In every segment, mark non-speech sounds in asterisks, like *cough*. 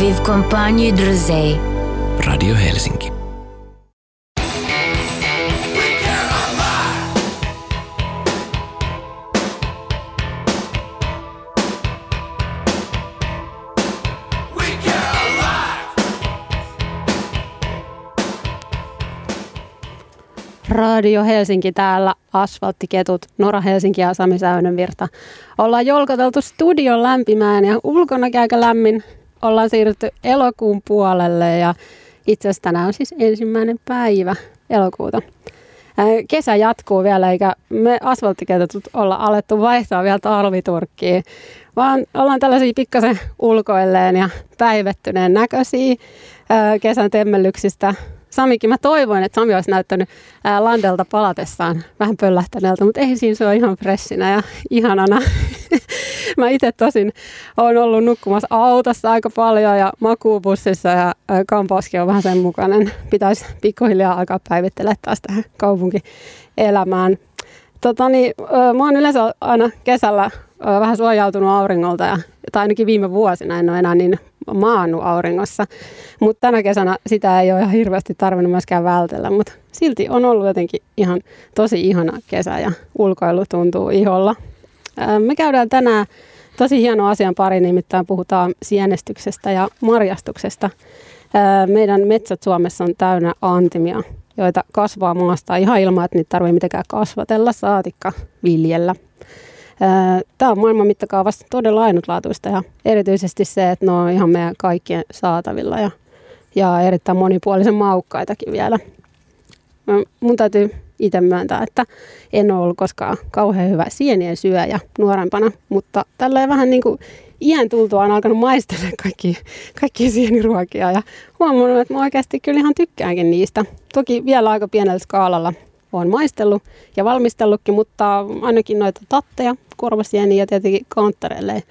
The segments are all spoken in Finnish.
Viv Compagne Druzei. Radio Helsinki. Radio Helsinki täällä, asfalttiketut, Nora Helsinki ja Sami Säynenvirta. Ollaan jolkoteltu studion lämpimään ja ulkona aika lämmin. Ollaan siirrytty elokuun puolelle ja itse asiassa tänään on siis ensimmäinen päivä elokuuta. Kesä jatkuu vielä, eikä me asfalttiketut olla alettu vaihtaa vielä talviturkkiin, vaan ollaan tällaisia pikkasen ulkoilleen ja päivettyneen näköisiä kesän temmellyksistä Samikin, mä toivoin, että Sami olisi näyttänyt Landelta palatessaan vähän pöllähtäneeltä, mutta ei siinä se ole ihan freshinä ja ihanana. *laughs* mä itse tosin olen ollut nukkumassa autossa aika paljon ja makuubussissa ja kampauskin on vähän sen mukainen. Pitäisi pikkuhiljaa alkaa päivittelemään taas tähän kaupunkielämään. Tota, niin, mä oon yleensä aina kesällä vähän suojautunut auringolta, ja, tai ainakin viime vuosina en ole enää niin maannut auringossa. Mutta tänä kesänä sitä ei ole ihan hirveästi tarvinnut myöskään vältellä, mutta silti on ollut jotenkin ihan tosi ihana kesä ja ulkoilu tuntuu iholla. Me käydään tänään tosi hieno asian pari, nimittäin puhutaan sienestyksestä ja marjastuksesta. Meidän metsät Suomessa on täynnä antimia, joita kasvaa maasta ihan ilman, että niitä tarvitsee mitenkään kasvatella, saatikka viljellä. Tämä on maailman mittakaavassa todella ainutlaatuista ja erityisesti se, että ne on ihan meidän kaikkien saatavilla ja, ja erittäin monipuolisen maukkaitakin vielä. Mun täytyy itse myöntää, että en ole ollut koskaan kauhean hyvä sienien syöjä nuorempana, mutta tällä vähän niin kuin iän tultua on alkanut maistella kaikki, kaikki sieniruokia ja huomannut, että mä oikeasti kyllä ihan tykkäänkin niistä. Toki vielä aika pienellä skaalalla olen maistellut ja valmistellutkin, mutta ainakin noita tatteja, korvasieniä ja tietenkin konttoreille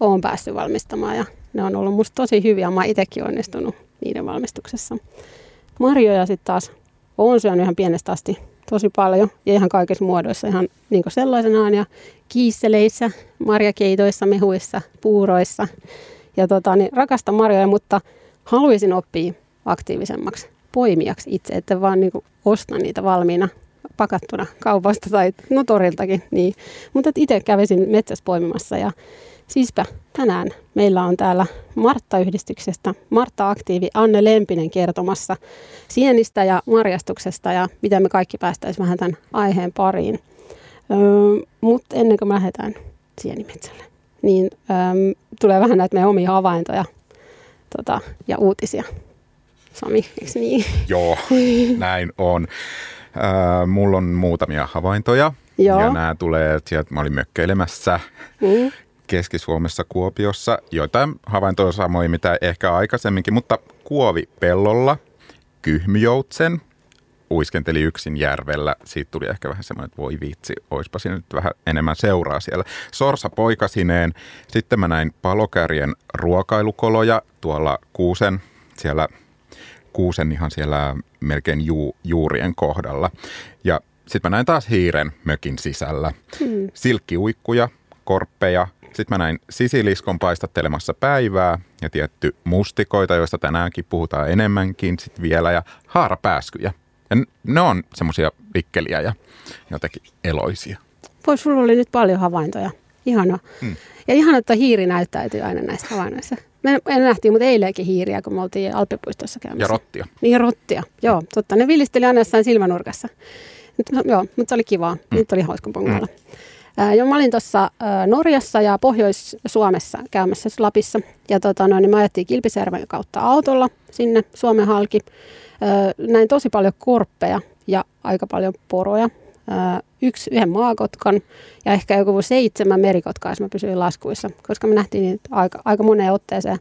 olen päässyt valmistamaan ja ne on ollut musta tosi hyviä. Mä itsekin onnistunut niiden valmistuksessa. Marjoja sitten taas olen syönyt ihan pienestä asti tosi paljon ja ihan kaikissa muodoissa ihan niin sellaisenaan ja kiisseleissä, marjakeitoissa, mehuissa, puuroissa. Ja tota, niin rakastan marjoja, mutta haluaisin oppia aktiivisemmaksi poimijaksi itse, että vaan niin osta niitä valmiina pakattuna kaupasta tai no toriltakin. Niin. Mutta itse kävisin metsässä poimimassa ja siispä tänään meillä on täällä Martta-yhdistyksestä Martta Aktiivi Anne Lempinen kertomassa sienistä ja marjastuksesta ja miten me kaikki päästäisiin vähän tämän aiheen pariin. Öö, Mutta ennen kuin me lähdetään sienimetsälle, niin öö, tulee vähän näitä meidän omia havaintoja tota, ja uutisia. Sami, eikö niin? Joo, *laughs* näin on. Äh, mulla on muutamia havaintoja. Joo. Ja nämä tulee sieltä, mä olin mökkeilemässä mm. Keski-Suomessa Kuopiossa. Joitain havaintoja samoin mitä ehkä aikaisemminkin, mutta kuovi pellolla, kyhmyjoutsen, uiskenteli yksin järvellä. Siitä tuli ehkä vähän semmoinen, että voi vitsi, oispa siinä nyt vähän enemmän seuraa siellä. Sorsa poikasineen. Sitten mä näin palokärjen ruokailukoloja tuolla Kuusen siellä kuusen ihan siellä melkein ju, juurien kohdalla. Ja sitten mä näin taas hiiren mökin sisällä. Hmm. Silkkiuikkuja, korppeja, sitten mä näin sisiliskon paistattelemassa päivää ja tietty mustikoita, joista tänäänkin puhutaan enemmänkin sitten vielä ja haarapääskyjä. Ja ne on semmoisia vikkeliä ja jotenkin eloisia. Voi, sulla oli nyt paljon havaintoja. Ihana. Hmm. Ja ihan, että hiiri näyttäytyy aina näissä havainnoissa. Me, nähtiin mutta eilenkin hiiriä, kun me oltiin Alppipuistossa käymässä. Ja rottia. Niin, rottia. Joo, totta. Ne villisteli aina jossain silmänurkassa. Nyt, joo, mutta se oli kivaa. Mm. Nyt oli hauska pongailla. Mm. Äh, joo, mä olin tuossa Norjassa ja Pohjois-Suomessa käymässä Lapissa. Ja tota, no, niin me ajettiin Kilpisjärven kautta autolla sinne Suomen halki. Äh, näin tosi paljon korppeja ja aika paljon poroja yksi, yhden maakotkan ja ehkä joku seitsemän merikotkaa, jos mä pysyin laskuissa, koska me nähtiin niitä aika, aika moneen otteeseen.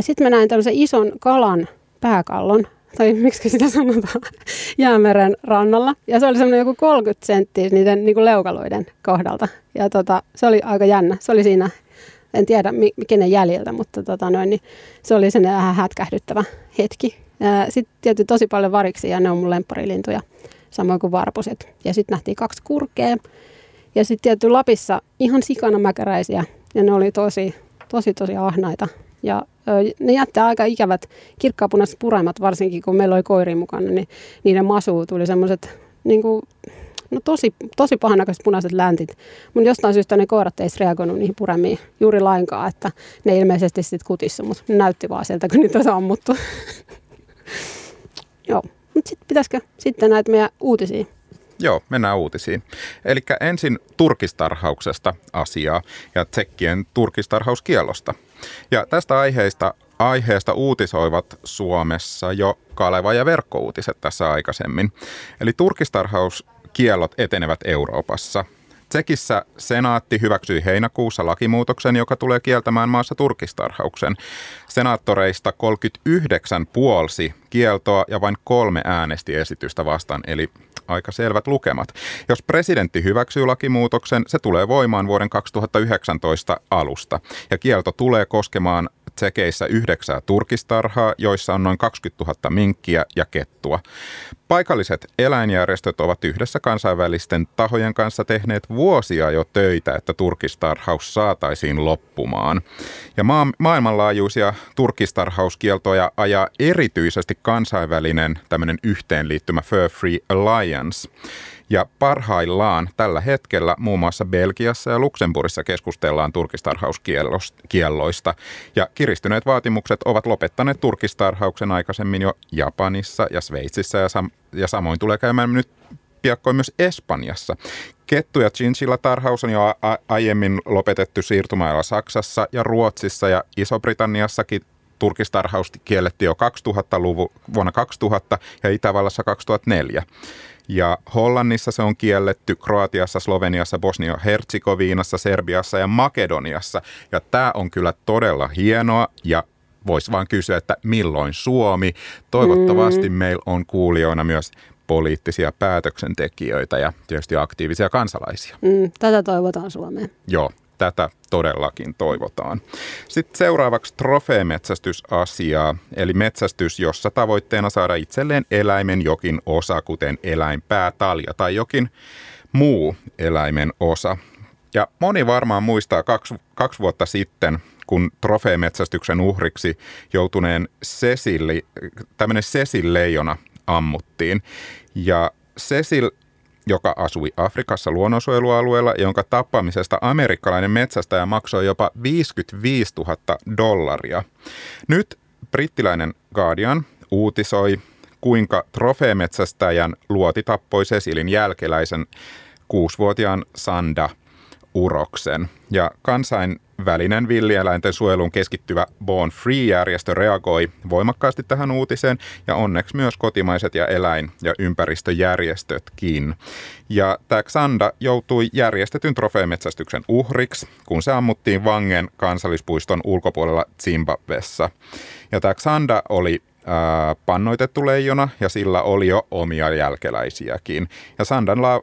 Sitten mä näin tällaisen ison kalan pääkallon, tai *laughs* miksi sitä sanotaan, *laughs* jäämeren rannalla. Ja se oli semmoinen joku 30 senttiä niiden niin kuin leukaloiden kohdalta. Ja tota, se oli aika jännä. Se oli siinä, en tiedä kenen jäljiltä, mutta tota noin, niin se oli sen vähän hätkähdyttävä hetki. Sitten tietysti tosi paljon variksi ja ne on mun lempparilintuja samoin kuin varpuset. Ja sitten nähtiin kaksi kurkea. Ja sitten tietty Lapissa ihan sikana mäkäräisiä. Ja ne oli tosi, tosi, tosi ahnaita. Ja ne jättää aika ikävät kirkkaapunaiset puremat, varsinkin kun meillä oli koiri mukana, niin niiden masuun tuli semmoiset niin kuin, no tosi, tosi pahanakaiset punaiset läntit. Mutta jostain syystä ne koirat ei reagoinut niihin puremiin juuri lainkaan, että ne ilmeisesti sitten kutissa, mutta näytti vaan sieltä, kun niitä on ammuttu. *laughs* Joo, mutta sitten pitäisikö sitten näitä meidän uutisia? Joo, mennään uutisiin. Eli ensin turkistarhauksesta asiaa ja tsekkien turkistarhauskielosta. Ja tästä aiheesta, aiheesta uutisoivat Suomessa jo Kaleva ja verkkouutiset tässä aikaisemmin. Eli turkistarhauskiellot etenevät Euroopassa – Tsekissä senaatti hyväksyi heinäkuussa lakimuutoksen, joka tulee kieltämään maassa turkistarhauksen. Senaattoreista 39 puolsi kieltoa ja vain kolme äänesti esitystä vastaan, eli aika selvät lukemat. Jos presidentti hyväksyy lakimuutoksen, se tulee voimaan vuoden 2019 alusta. Ja kielto tulee koskemaan tsekeissä yhdeksää turkistarhaa, joissa on noin 20 000 minkkiä ja kettua. Paikalliset eläinjärjestöt ovat yhdessä kansainvälisten tahojen kanssa tehneet vuosia jo töitä, että turkistarhaus saataisiin loppumaan. Ja maa- maailmanlaajuisia turkistarhauskieltoja ajaa erityisesti kansainvälinen tämmöinen yhteenliittymä Fur Free Alliance. Ja parhaillaan tällä hetkellä muun muassa Belgiassa ja Luxemburgissa keskustellaan turkistarhauskielloista. Ja kiristyneet vaatimukset ovat lopettaneet turkistarhauksen aikaisemmin jo Japanissa ja Sveitsissä ja, sam- ja samoin tulee käymään nyt piakkoin myös Espanjassa. Kettu- ja chinchilla-tarhaus on jo a- aiemmin lopetettu siirtymällä Saksassa ja Ruotsissa ja Iso-Britanniassakin turkistarhaus kiellettiin jo 2000-luvun, vuonna 2000 ja Itävallassa 2004. Ja Hollannissa se on kielletty, Kroatiassa, Sloveniassa, Bosnia-Herzegovinassa, Serbiassa ja Makedoniassa. Ja tämä on kyllä todella hienoa ja voisi vaan kysyä, että milloin Suomi? Toivottavasti mm. meillä on kuulijoina myös poliittisia päätöksentekijöitä ja tietysti aktiivisia kansalaisia. Mm, tätä toivotaan Suomeen. Joo, tätä todellakin toivotaan. Sitten seuraavaksi trofeemetsästysasiaa, eli metsästys, jossa tavoitteena saada itselleen eläimen jokin osa, kuten eläinpää, talja tai jokin muu eläimen osa. Ja moni varmaan muistaa kaksi, kaksi vuotta sitten, kun trofeemetsästyksen uhriksi joutuneen Cecil, tämmöinen Cecil-leijona ammuttiin. Ja Cecil joka asui Afrikassa luonnonsuojelualueella, jonka tappamisesta amerikkalainen metsästäjä maksoi jopa 55 000 dollaria. Nyt brittiläinen Guardian uutisoi, kuinka trofeemetsästäjän luoti tappoi Cecilin jälkeläisen kuusivuotiaan Sanda Uroksen. Ja kansain, välinen villieläinten suojeluun keskittyvä Born Free-järjestö reagoi voimakkaasti tähän uutiseen ja onneksi myös kotimaiset ja eläin- ja ympäristöjärjestötkin. Ja tämä Xanda joutui järjestetyn trofeemetsästyksen uhriksi, kun se ammuttiin Vangen kansallispuiston ulkopuolella Zimbabwessa. Ja tämä Xanda oli pannoitettu leijona ja sillä oli jo omia jälkeläisiäkin. Ja Sandan la,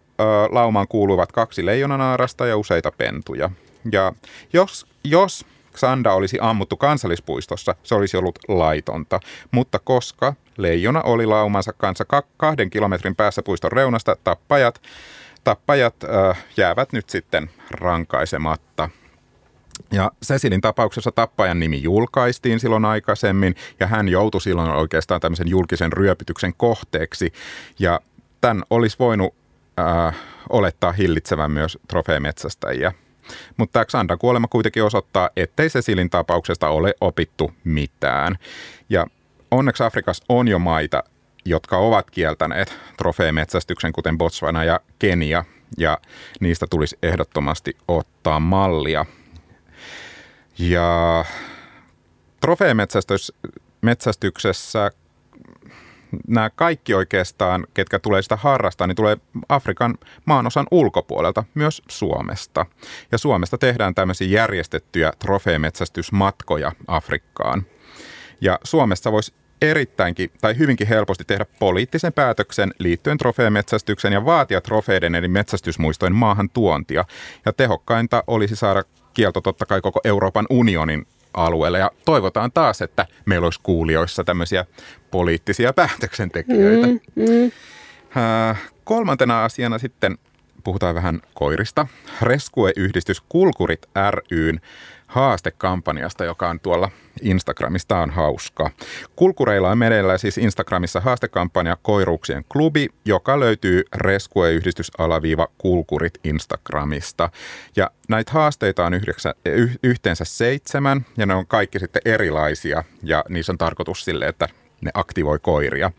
laumaan kuuluvat kaksi leijonanaarasta ja useita pentuja. Ja jos, jos Xanda olisi ammuttu kansallispuistossa, se olisi ollut laitonta. Mutta koska leijona oli laumansa kanssa kahden kilometrin päässä puiston reunasta, tappajat, tappajat äh, jäävät nyt sitten rankaisematta. Ja Cecilin tapauksessa tappajan nimi julkaistiin silloin aikaisemmin ja hän joutui silloin oikeastaan tämmöisen julkisen ryöpytyksen kohteeksi. Ja tämän olisi voinut äh, olettaa hillitsevän myös trofeemetsästäjiä. Mutta tämä Xandan kuolema kuitenkin osoittaa, ettei Cecilin tapauksesta ole opittu mitään. Ja onneksi Afrikassa on jo maita, jotka ovat kieltäneet trofeemetsästyksen, kuten Botswana ja Kenia, ja niistä tulisi ehdottomasti ottaa mallia. Ja trofeemetsästyksessä nämä kaikki oikeastaan, ketkä tulee sitä harrastaa, niin tulee Afrikan maanosan ulkopuolelta, myös Suomesta. Ja Suomesta tehdään tämmöisiä järjestettyjä trofeemetsästysmatkoja Afrikkaan. Ja Suomessa voisi erittäinkin tai hyvinkin helposti tehdä poliittisen päätöksen liittyen trofeemetsästyksen ja vaatia trofeiden eli metsästysmuistojen maahan tuontia. Ja tehokkainta olisi saada kielto totta kai koko Euroopan unionin alueelle. Ja toivotaan taas, että meillä olisi kuulijoissa tämmöisiä poliittisia päätöksentekijöitä. Mm, mm. Äh, kolmantena asiana sitten puhutaan vähän koirista. Rescue-yhdistys Kulkurit ryn haastekampanjasta, joka on tuolla Instagramista on hauska. Kulkureilla on meneillään siis Instagramissa haastekampanja Koiruuksien klubi, joka löytyy Rescue-yhdistys alaviiva Kulkurit Instagramista. Ja näitä haasteita on yhdeksä, yhteensä seitsemän ja ne on kaikki sitten erilaisia ja niissä on tarkoitus sille, että ne aktivoi koiria.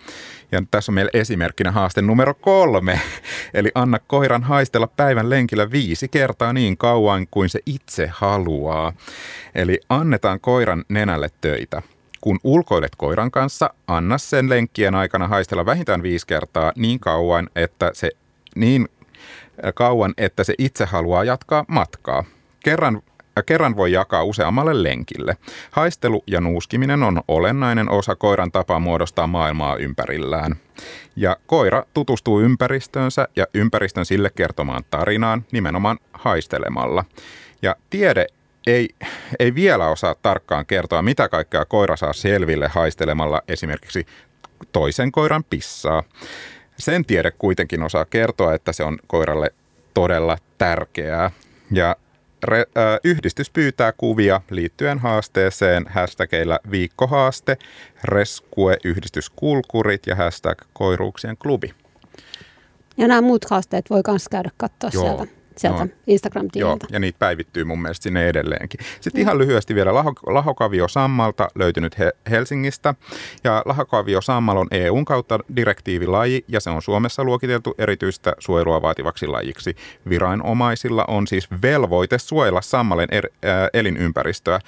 Ja tässä on meillä esimerkkinä haaste numero kolme. *laughs* Eli anna koiran haistella päivän lenkillä viisi kertaa niin kauan kuin se itse haluaa. Eli annetaan koiran nenälle töitä. Kun ulkoilet koiran kanssa, anna sen lenkkien aikana haistella vähintään viisi kertaa niin kauan, että se niin kauan, että se itse haluaa jatkaa matkaa. Kerran kerran voi jakaa useammalle lenkille. Haistelu ja nuuskiminen on olennainen osa koiran tapaa muodostaa maailmaa ympärillään. Ja koira tutustuu ympäristöönsä ja ympäristön sille kertomaan tarinaan nimenomaan haistelemalla. Ja tiede ei, ei vielä osaa tarkkaan kertoa, mitä kaikkea koira saa selville haistelemalla esimerkiksi toisen koiran pissaa. Sen tiede kuitenkin osaa kertoa, että se on koiralle todella tärkeää. Ja Re, äh, yhdistys pyytää kuvia liittyen haasteeseen hashtagillä viikkohaaste, Rescue yhdistyskulkurit ja hashtag koiruuksien klubi. Ja nämä muut haasteet voi myös käydä katsoa Joo. sieltä sieltä no, Instagram-tililtä. Joo, ja niitä päivittyy mun mielestä sinne edelleenkin. Sitten ihan lyhyesti vielä Laho, Lahokavio Sammalta löytynyt he, Helsingistä. Ja Lahokavio Sammal on EUn kautta direktiivilaji ja se on Suomessa luokiteltu erityistä suojelua vaativaksi lajiksi. Viranomaisilla on siis velvoite suojella Sammalen er, äh, elinympäristöä.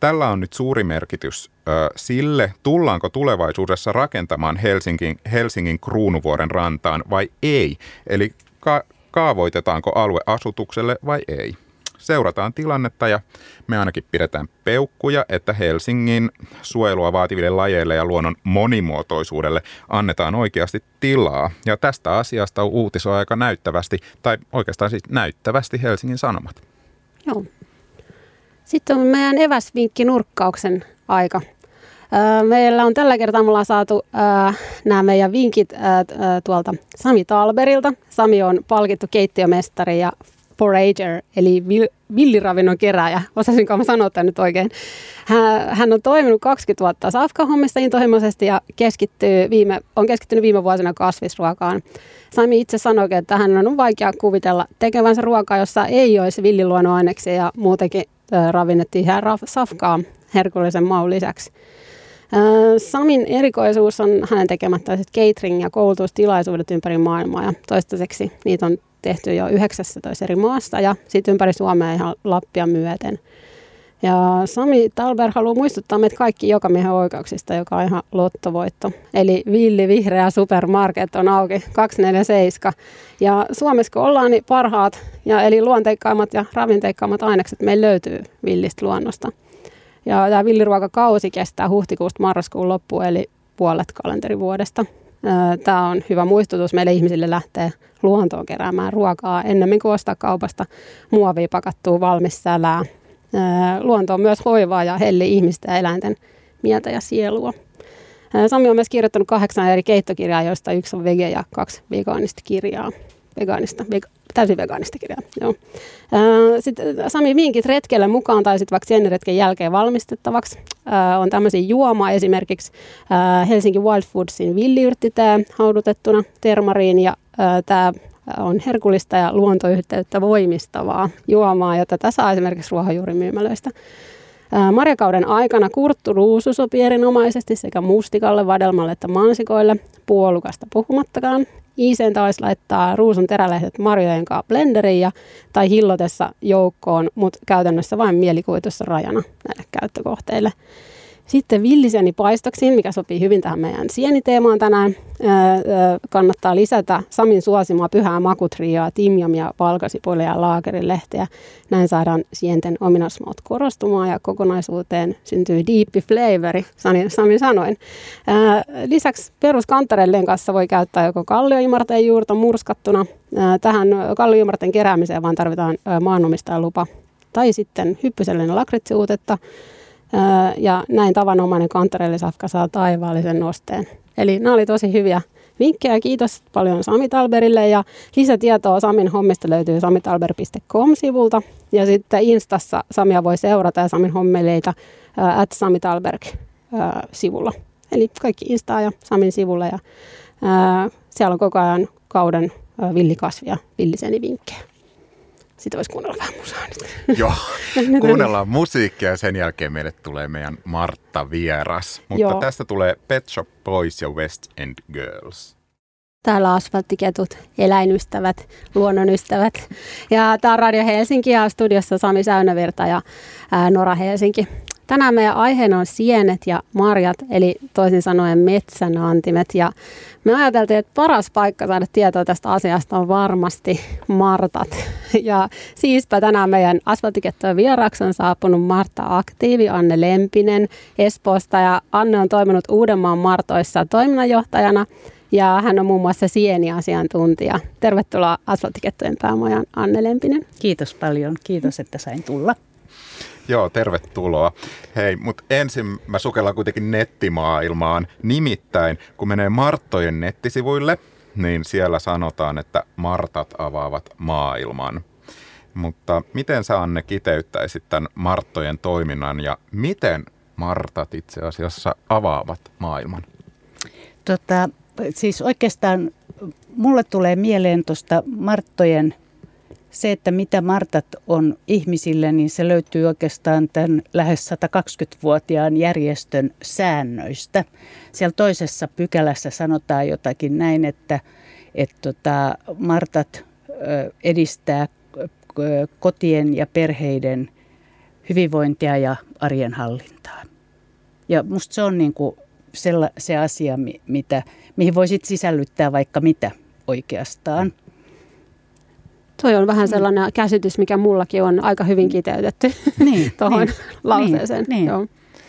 Tällä on nyt suuri merkitys äh, sille, tullaanko tulevaisuudessa rakentamaan Helsingin, Helsingin kruunuvuoren rantaan vai ei. Eli ka- kaavoitetaanko alue asutukselle vai ei. Seurataan tilannetta ja me ainakin pidetään peukkuja, että Helsingin suojelua vaativille lajeille ja luonnon monimuotoisuudelle annetaan oikeasti tilaa. Ja tästä asiasta on uutisoi aika näyttävästi, tai oikeastaan siis näyttävästi Helsingin Sanomat. Joo. Sitten on meidän eväsvinkki nurkkauksen aika. Meillä on tällä kertaa mulla saatu äh, nämä meidän vinkit äh, tuolta Sami Talberilta. Sami on palkittu keittiömestari ja forager, eli villiravinnon kerääjä. Osasinko mä sanoa tämän nyt oikein? Hän on toiminut 20 vuotta safka-hommissa intohimoisesti ja keskittyy viime, on keskittynyt viime vuosina kasvisruokaan. Sami itse sanoi, että hän on vaikea kuvitella tekevänsä ruokaa, jossa ei olisi villiluonnoaineksia ja muutenkin ravinnettiin safkaa herkullisen maun lisäksi. Samin erikoisuus on hänen tekemät catering- ja koulutustilaisuudet ympäri maailmaa ja toistaiseksi niitä on tehty jo 19 eri maassa ja sitten ympäri Suomea ihan Lappia myöten. Ja Sami Talber haluaa muistuttaa meitä kaikki jokamiehen oikeuksista, joka on ihan lottovoitto. Eli Villi Vihreä Supermarket on auki 247. Ja Suomessa kun ollaan, niin parhaat, ja eli luonteikkaimmat ja ravinteikkaimmat ainekset meillä löytyy villistä luonnosta. Ja tämä villiruokakausi kestää huhtikuusta marraskuun loppuun, eli puolet kalenterivuodesta. Tämä on hyvä muistutus meille ihmisille lähteä luontoon keräämään ruokaa ennemmin kuin ostaa kaupasta muovia pakattua valmis sälää. Luonto on myös hoivaa ja helli ihmisten ja eläinten mieltä ja sielua. Sami on myös kirjoittanut kahdeksan eri keittokirjaa, joista yksi on vege ja kaksi vegaanista kirjaa vegaanista, vega, täysin vegaanista kirjaa. Joo. Sitten Sami vinkit retkelle mukaan tai sitten vaikka retken jälkeen valmistettavaksi. On tämmöisiä juoma esimerkiksi Helsinki Wild Foodsin villiyrttitää haudutettuna termariin ja tämä on herkullista ja luontoyhteyttä voimistavaa juomaa, jota tässä saa esimerkiksi ruohonjuurimyymälöistä. Marjakauden aikana kurttu ruusu sopii erinomaisesti sekä mustikalle, vadelmalle että mansikoille, puolukasta puhumattakaan. Iiseen taas laittaa ruusun terälehdet marjojen kanssa blenderiin ja, tai hillotessa joukkoon, mutta käytännössä vain mielikuvitussa rajana näille käyttökohteille. Sitten villiseni paistoksiin, mikä sopii hyvin tähän meidän sieniteemaan tänään. kannattaa lisätä Samin suosimaa pyhää makutriaa, timjamia, valkosipulia ja laakerilehteä. Näin saadaan sienten ominaismaut korostumaan ja kokonaisuuteen syntyy deep flavori, Sami sanoin. lisäksi peruskantarelleen kanssa voi käyttää joko kallioimarteen juurta murskattuna. tähän kallioimarteen keräämiseen vaan tarvitaan maanomistajan lupa. Tai sitten hyppysellinen lakritsiuutetta ja näin tavanomainen kantarellisafka saa taivaallisen nosteen. Eli nämä oli tosi hyviä vinkkejä. Kiitos paljon Sami Talberille ja lisätietoa Samin hommista löytyy samitalber.com-sivulta. Ja sitten Instassa Samia voi seurata ja Samin hommeleita at Sami Talberg sivulla. Eli kaikki Instaa ja Samin sivulla ja ää, siellä on koko ajan kauden villikasvia, vinkkejä. Sitten voisi kuunnella vähän musaa nyt. *laughs* Joo, *laughs* kuunnellaan musiikkia ja sen jälkeen meille tulee meidän Martta vieras. Mutta Joo. tästä tulee Pet Shop Boys ja West End Girls. Täällä asfalttiketut, eläinystävät, luonnonystävät. Ja tämä on Radio Helsinki ja studiossa Sami Säynävirta ja Nora Helsinki. Tänään meidän aiheena on sienet ja marjat, eli toisin sanoen metsänantimet. Ja me ajateltiin, että paras paikka saada tietoa tästä asiasta on varmasti Martat. *laughs* Ja siispä tänään meidän asfaltikettojen vieraaksi on saapunut Marta Aktiivi, Anne Lempinen Espoosta. Ja Anne on toiminut Uudenmaan Martoissa toiminnanjohtajana ja hän on muun muassa sieniasiantuntija. Tervetuloa Asfaltikettojen päämojan Anne Lempinen. Kiitos paljon. Kiitos, että sain tulla. Joo, tervetuloa. Hei, mutta ensin mä sukellan kuitenkin nettimaailmaan. Nimittäin, kun menee Marttojen nettisivuille, niin siellä sanotaan, että Martat avaavat maailman. Mutta miten sä Anne kiteyttäisit tämän Marttojen toiminnan ja miten Martat itse asiassa avaavat maailman? Tota, siis oikeastaan mulle tulee mieleen tuosta Marttojen se, että mitä Martat on ihmisille, niin se löytyy oikeastaan tämän lähes 120-vuotiaan järjestön säännöistä. Siellä toisessa pykälässä sanotaan jotakin näin, että, että tota, Martat edistää kotien ja perheiden hyvinvointia ja arjen hallintaa. Ja musta se on niin kuin se asia, mitä, mihin voisit sisällyttää vaikka mitä oikeastaan. Toi on vähän mm. sellainen mm. käsitys, mikä mullakin on aika hyvin kiteytetty *laughs* niin, *laughs* tuohon niin, lauseeseen. Niin, niin. Joo.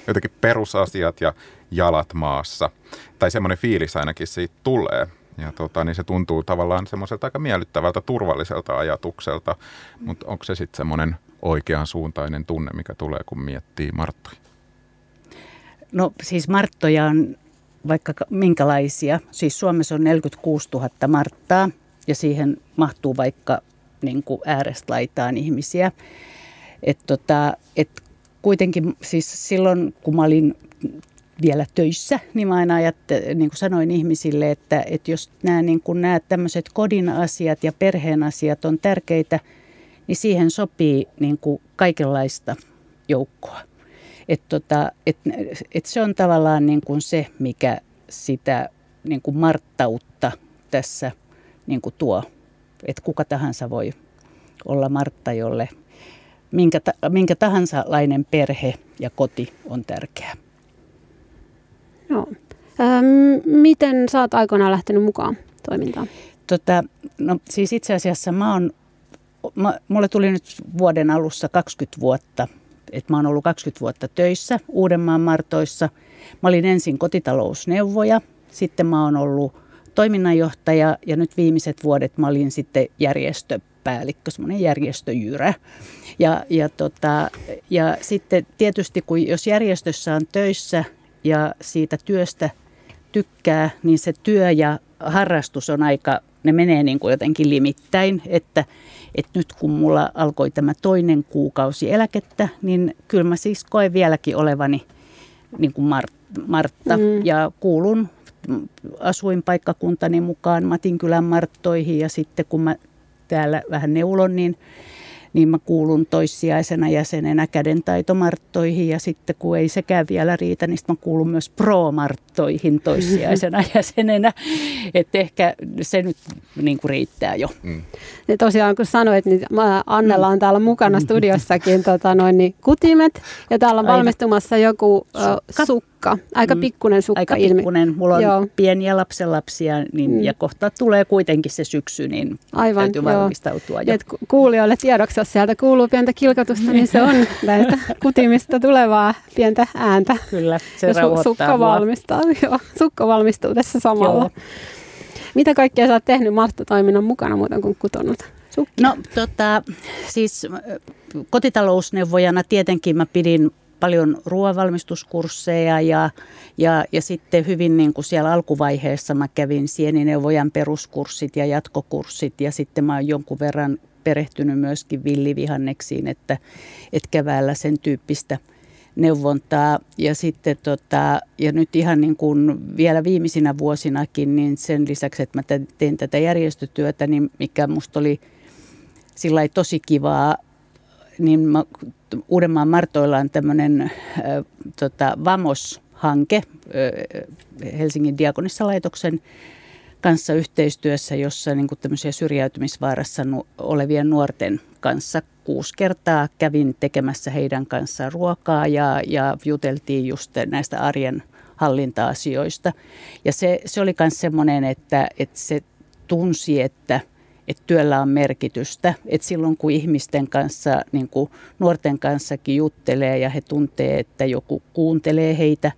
Jotenkin perusasiat ja jalat maassa. Tai semmoinen fiilis ainakin siitä tulee. Ja tota, niin se tuntuu tavallaan semmoiselta aika miellyttävältä, turvalliselta ajatukselta. Mutta onko se sitten semmoinen oikean suuntainen tunne, mikä tulee, kun miettii Marttoja? No siis Marttoja on vaikka minkälaisia. Siis Suomessa on 46 000 Marttaa ja siihen mahtuu vaikka niin kuin äärestä laitaan ihmisia. Et tota, et kuitenkin siis silloin, kun mä olin vielä töissä, niin mä aina ajattelin, niin kuin sanoin ihmisille, että, että jos nämä, niin kuin nämä tämmöiset kodin asiat ja perheen asiat on tärkeitä, niin siihen sopii niin kuin kaikenlaista joukkoa. Et tota, et, et se on tavallaan niin kuin se, mikä sitä niin kuin marttautta tässä niin kuin tuo että kuka tahansa voi olla Martta, jolle minkä, ta, minkä tahansa lainen perhe ja koti on tärkeä. No. Ähm, miten sä oot aikoinaan lähtenyt mukaan toimintaan? Tota, no siis itse asiassa mä oon, mä, mulle tuli nyt vuoden alussa 20 vuotta, että mä oon ollut 20 vuotta töissä Uudenmaan Martoissa. Mä olin ensin kotitalousneuvoja, sitten mä oon ollut toiminnanjohtaja ja nyt viimeiset vuodet mä olin sitten järjestöpäällikkö, semmoinen järjestöjyrä. Ja, ja, tota, ja sitten tietysti kun jos järjestössä on töissä ja siitä työstä tykkää, niin se työ ja harrastus on aika, ne menee niin kuin jotenkin limittäin, että, että nyt kun mulla alkoi tämä toinen kuukausi eläkettä, niin kyllä mä siis koen vieläkin olevani niin kuin Martta mm. ja kuulun asuinpaikkakuntani mukaan Matinkylän Marttoihin ja sitten kun mä täällä vähän neulon, niin niin mä kuulun toissijaisena jäsenenä kädentaitomarttoihin ja sitten kun ei sekään vielä riitä, niin mä kuulun myös pro-marttoihin toissijaisena *laughs* jäsenenä. Että ehkä se nyt niin kuin riittää jo. Mm. Ja tosiaan kun sanoit, niin Annella on täällä mukana mm. studiossakin tota noin, niin kutimet ja täällä on valmistumassa joku uh, sukka. Aika mm. pikkunen sukka Aika ilmi. pikkunen. Mulla on joo. pieniä lapsenlapsia niin, mm. ja kohta tulee kuitenkin se syksy, niin Aivan, täytyy joo. valmistautua jo. Et kuulijoille tiedoksi, jos sieltä kuuluu pientä kilkatusta, niin se on *laughs* näistä kutimista tulevaa pientä ääntä. Kyllä, se ja su- sukka valmistaa, *laughs* joo, sukka valmistuu tässä samalla. Joo. Mitä kaikkea sä oot tehnyt Martta-toiminnan mukana muuten kuin kutonut? Sukkia? No tota, siis kotitalousneuvojana tietenkin mä pidin paljon ruoanvalmistuskursseja ja, ja, ja sitten hyvin niin kuin siellä alkuvaiheessa mä kävin sienineuvojan peruskurssit ja jatkokurssit ja sitten mä oon jonkun verran perehtynyt myöskin villivihanneksiin, että, että keväällä sen tyyppistä neuvontaa. Ja sitten tota, ja nyt ihan niin kuin vielä viimeisinä vuosinakin, niin sen lisäksi, että mä tein tätä järjestötyötä, niin mikä musta oli sillä tosi kivaa, niin mä, Uudenmaan Martoilla on tämmöinen tota, VAMOS-hanke Helsingin diakonissalaitoksen kanssa yhteistyössä, jossa niin kuin tämmöisiä syrjäytymisvaarassa olevien nuorten kanssa kuusi kertaa kävin tekemässä heidän kanssaan ruokaa ja, ja juteltiin just näistä arjen hallinta-asioista. Ja se, se oli myös semmoinen, että, että se tunsi, että, että työllä on merkitystä. Että silloin kun ihmisten kanssa, niin kuin nuorten kanssakin juttelee ja he tuntee, että joku kuuntelee heitä,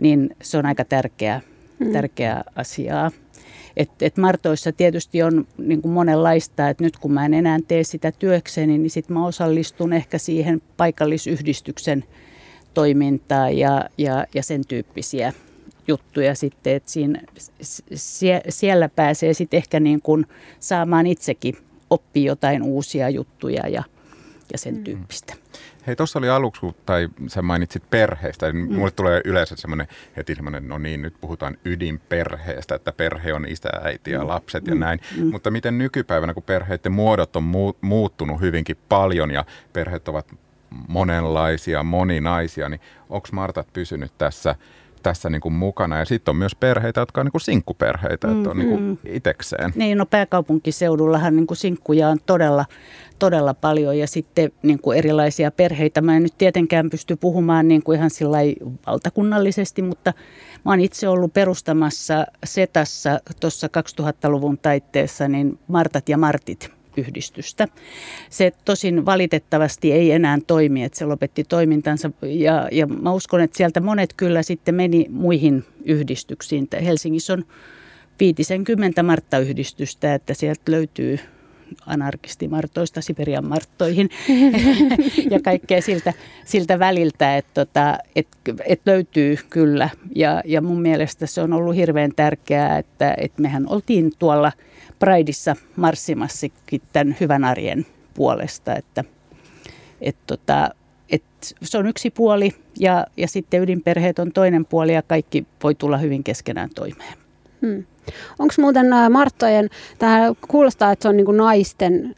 niin se on aika tärkeä, mm. tärkeä asiaa. Et, et Martoissa tietysti on niin kuin monenlaista, että nyt kun mä en enää tee sitä työkseni, niin sitten mä osallistun ehkä siihen paikallisyhdistyksen toimintaan ja, ja, ja sen tyyppisiä juttuja sitten, että siinä, sie, siellä pääsee sitten ehkä niin kuin saamaan itsekin oppia jotain uusia juttuja ja, ja sen mm. tyyppistä. Hei, tuossa oli aluksi, tai sä mainitsit perheestä, niin mm. mulle tulee yleensä semmoinen heti semmoinen, no niin, nyt puhutaan ydinperheestä, että perhe on isä, äiti ja mm. lapset mm. ja näin. Mm. Mutta miten nykypäivänä, kun perheiden muodot on muuttunut hyvinkin paljon ja perheet ovat monenlaisia, moninaisia, niin onko Martat pysynyt tässä tässä niin kuin mukana. Ja sitten on myös perheitä, jotka on niin kuin sinkkuperheitä, mm, että on niin kuin mm. itekseen. Niin, no pääkaupunkiseudullahan niin kuin sinkkuja on todella, todella paljon ja sitten niin kuin erilaisia perheitä. Mä en nyt tietenkään pysty puhumaan niin kuin ihan sillä valtakunnallisesti, mutta mä oon itse ollut perustamassa Setassa tuossa 2000-luvun taitteessa niin Martat ja Martit yhdistystä. Se tosin valitettavasti ei enää toimi, että se lopetti toimintansa ja, ja mä uskon, että sieltä monet kyllä sitten meni muihin yhdistyksiin. Helsingissä on 50 Martta-yhdistystä, että sieltä löytyy anarkistimartoista Siberian marttoihin *laughs* ja kaikkea siltä, siltä väliltä, että tota, et, et löytyy kyllä. Ja, ja mun mielestä se on ollut hirveän tärkeää, että et mehän oltiin tuolla – Prideissa marssimassakin tämän hyvän arjen puolesta, että et tota, et se on yksi puoli ja, ja sitten ydinperheet on toinen puoli ja kaikki voi tulla hyvin keskenään toimeen. Hmm. Onko muuten Marttojen, tämä kuulostaa, että se on niin naisten